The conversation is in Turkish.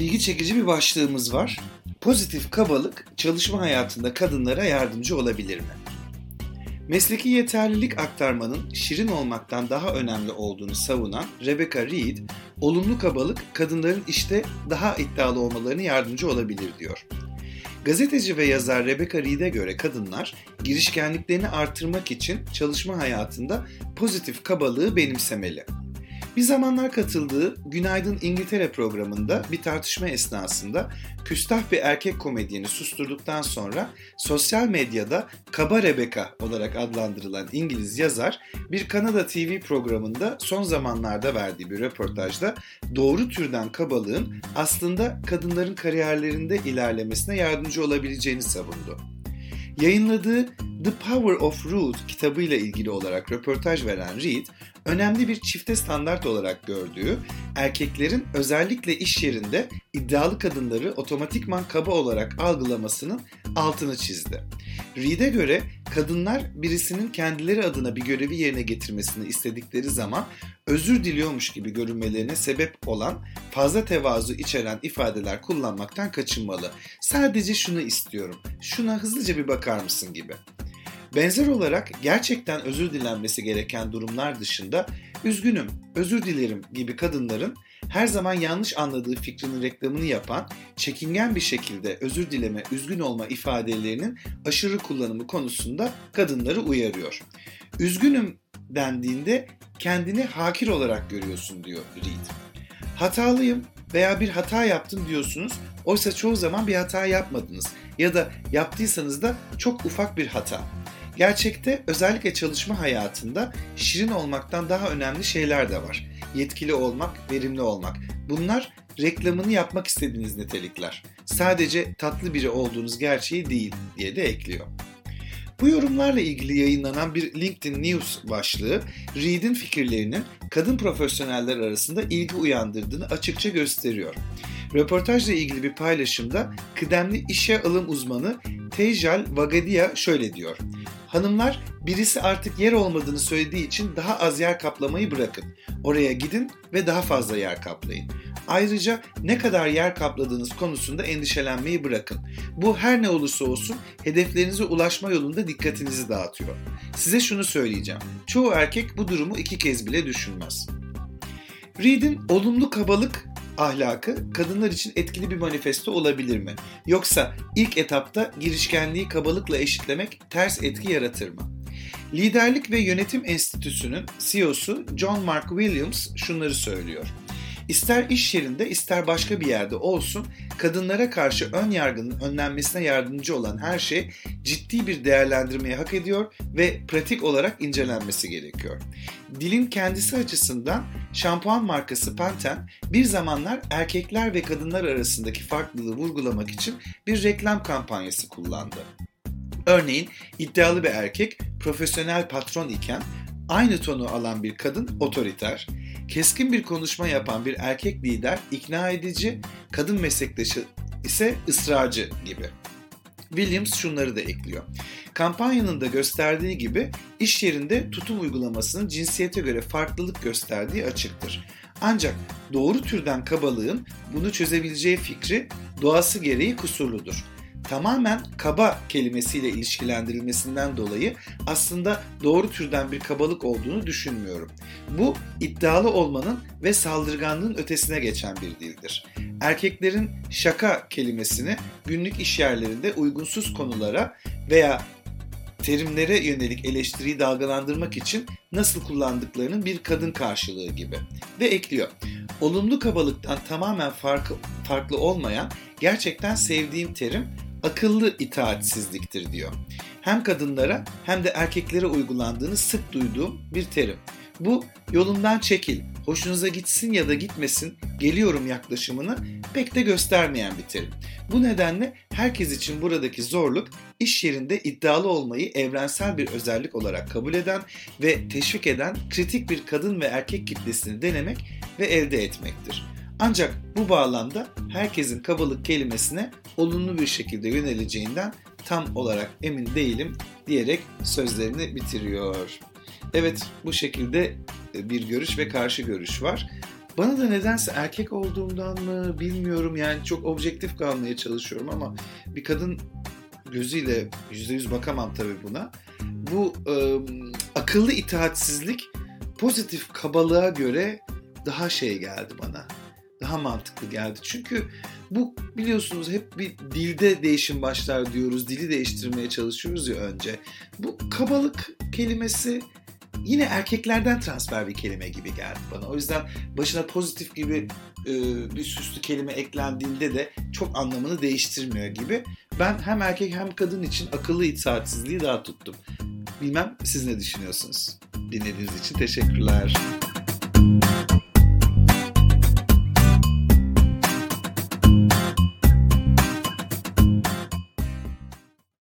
ilgi çekici bir başlığımız var. Pozitif kabalık çalışma hayatında kadınlara yardımcı olabilir mi? Mesleki yeterlilik aktarmanın şirin olmaktan daha önemli olduğunu savunan Rebecca Reed, olumlu kabalık kadınların işte daha iddialı olmalarını yardımcı olabilir diyor. Gazeteci ve yazar Rebecca Reed'e göre kadınlar girişkenliklerini artırmak için çalışma hayatında pozitif kabalığı benimsemeli. Bir zamanlar katıldığı Günaydın İngiltere programında bir tartışma esnasında küstah bir erkek komedyeni susturduktan sonra sosyal medyada Kaba Rebecca olarak adlandırılan İngiliz yazar bir Kanada TV programında son zamanlarda verdiği bir röportajda doğru türden kabalığın aslında kadınların kariyerlerinde ilerlemesine yardımcı olabileceğini savundu. Yayınladığı The Power of Rude kitabıyla ilgili olarak röportaj veren Reed, önemli bir çifte standart olarak gördüğü, erkeklerin özellikle iş yerinde iddialı kadınları otomatikman kaba olarak algılamasının altını çizdi. Reed'e göre kadınlar birisinin kendileri adına bir görevi yerine getirmesini istedikleri zaman özür diliyormuş gibi görünmelerine sebep olan fazla tevazu içeren ifadeler kullanmaktan kaçınmalı. Sadece şunu istiyorum, şuna hızlıca bir bakar mısın gibi. Benzer olarak gerçekten özür dilenmesi gereken durumlar dışında üzgünüm, özür dilerim gibi kadınların her zaman yanlış anladığı fikrinin reklamını yapan, çekingen bir şekilde özür dileme, üzgün olma ifadelerinin aşırı kullanımı konusunda kadınları uyarıyor. Üzgünüm dendiğinde kendini hakir olarak görüyorsun diyor Reed. Hatalıyım veya bir hata yaptım diyorsunuz. Oysa çoğu zaman bir hata yapmadınız ya da yaptıysanız da çok ufak bir hata. Gerçekte özellikle çalışma hayatında şirin olmaktan daha önemli şeyler de var. Yetkili olmak, verimli olmak. Bunlar reklamını yapmak istediğiniz nitelikler. Sadece tatlı biri olduğunuz gerçeği değil diye de ekliyor. Bu yorumlarla ilgili yayınlanan bir LinkedIn News başlığı Reed'in fikirlerinin kadın profesyoneller arasında ilgi uyandırdığını açıkça gösteriyor. Röportajla ilgili bir paylaşımda kıdemli işe alım uzmanı Tejal Vagadia şöyle diyor. Hanımlar birisi artık yer olmadığını söylediği için daha az yer kaplamayı bırakın. Oraya gidin ve daha fazla yer kaplayın. Ayrıca ne kadar yer kapladığınız konusunda endişelenmeyi bırakın. Bu her ne olursa olsun hedeflerinize ulaşma yolunda dikkatinizi dağıtıyor. Size şunu söyleyeceğim. Çoğu erkek bu durumu iki kez bile düşünmez. Reed'in olumlu kabalık ahlakı kadınlar için etkili bir manifesto olabilir mi? Yoksa ilk etapta girişkenliği kabalıkla eşitlemek ters etki yaratır mı? Liderlik ve Yönetim Enstitüsü'nün CEO'su John Mark Williams şunları söylüyor. İster iş yerinde ister başka bir yerde olsun kadınlara karşı ön yargının önlenmesine yardımcı olan her şey ciddi bir değerlendirmeyi hak ediyor ve pratik olarak incelenmesi gerekiyor. Dilin kendisi açısından şampuan markası Pantene bir zamanlar erkekler ve kadınlar arasındaki farklılığı vurgulamak için bir reklam kampanyası kullandı. Örneğin iddialı bir erkek profesyonel patron iken aynı tonu alan bir kadın otoriter, keskin bir konuşma yapan bir erkek lider ikna edici, kadın meslektaşı ise ısrarcı gibi. Williams şunları da ekliyor. Kampanyanın da gösterdiği gibi iş yerinde tutum uygulamasının cinsiyete göre farklılık gösterdiği açıktır. Ancak doğru türden kabalığın bunu çözebileceği fikri doğası gereği kusurludur tamamen kaba kelimesiyle ilişkilendirilmesinden dolayı aslında doğru türden bir kabalık olduğunu düşünmüyorum. Bu iddialı olmanın ve saldırganlığın ötesine geçen bir dildir. Erkeklerin şaka kelimesini günlük iş yerlerinde uygunsuz konulara veya terimlere yönelik eleştiriyi dalgalandırmak için nasıl kullandıklarının bir kadın karşılığı gibi. Ve ekliyor. Olumlu kabalıktan tamamen farklı, farklı olmayan gerçekten sevdiğim terim akıllı itaatsizliktir diyor. Hem kadınlara hem de erkeklere uygulandığını sık duyduğum bir terim. Bu yolundan çekil, hoşunuza gitsin ya da gitmesin, geliyorum yaklaşımını pek de göstermeyen bir terim. Bu nedenle herkes için buradaki zorluk iş yerinde iddialı olmayı evrensel bir özellik olarak kabul eden ve teşvik eden kritik bir kadın ve erkek kitlesini denemek ve elde etmektir. Ancak bu bağlamda herkesin kabalık kelimesine olumlu bir şekilde yöneleceğinden tam olarak emin değilim diyerek sözlerini bitiriyor. Evet bu şekilde e, bir görüş ve karşı görüş var. Bana da nedense erkek olduğumdan mı bilmiyorum yani çok objektif kalmaya çalışıyorum ama bir kadın gözüyle yüzde yüz bakamam tabii buna. Bu e, akıllı itaatsizlik pozitif kabalığa göre daha şey geldi bana. Daha mantıklı geldi. Çünkü bu biliyorsunuz hep bir dilde değişim başlar diyoruz. Dili değiştirmeye çalışıyoruz ya önce. Bu kabalık kelimesi yine erkeklerden transfer bir kelime gibi geldi bana. O yüzden başına pozitif gibi e, bir süslü kelime eklendiğinde de çok anlamını değiştirmiyor gibi. Ben hem erkek hem kadın için akıllı itaatsizliği daha tuttum. Bilmem siz ne düşünüyorsunuz? Dinlediğiniz için teşekkürler.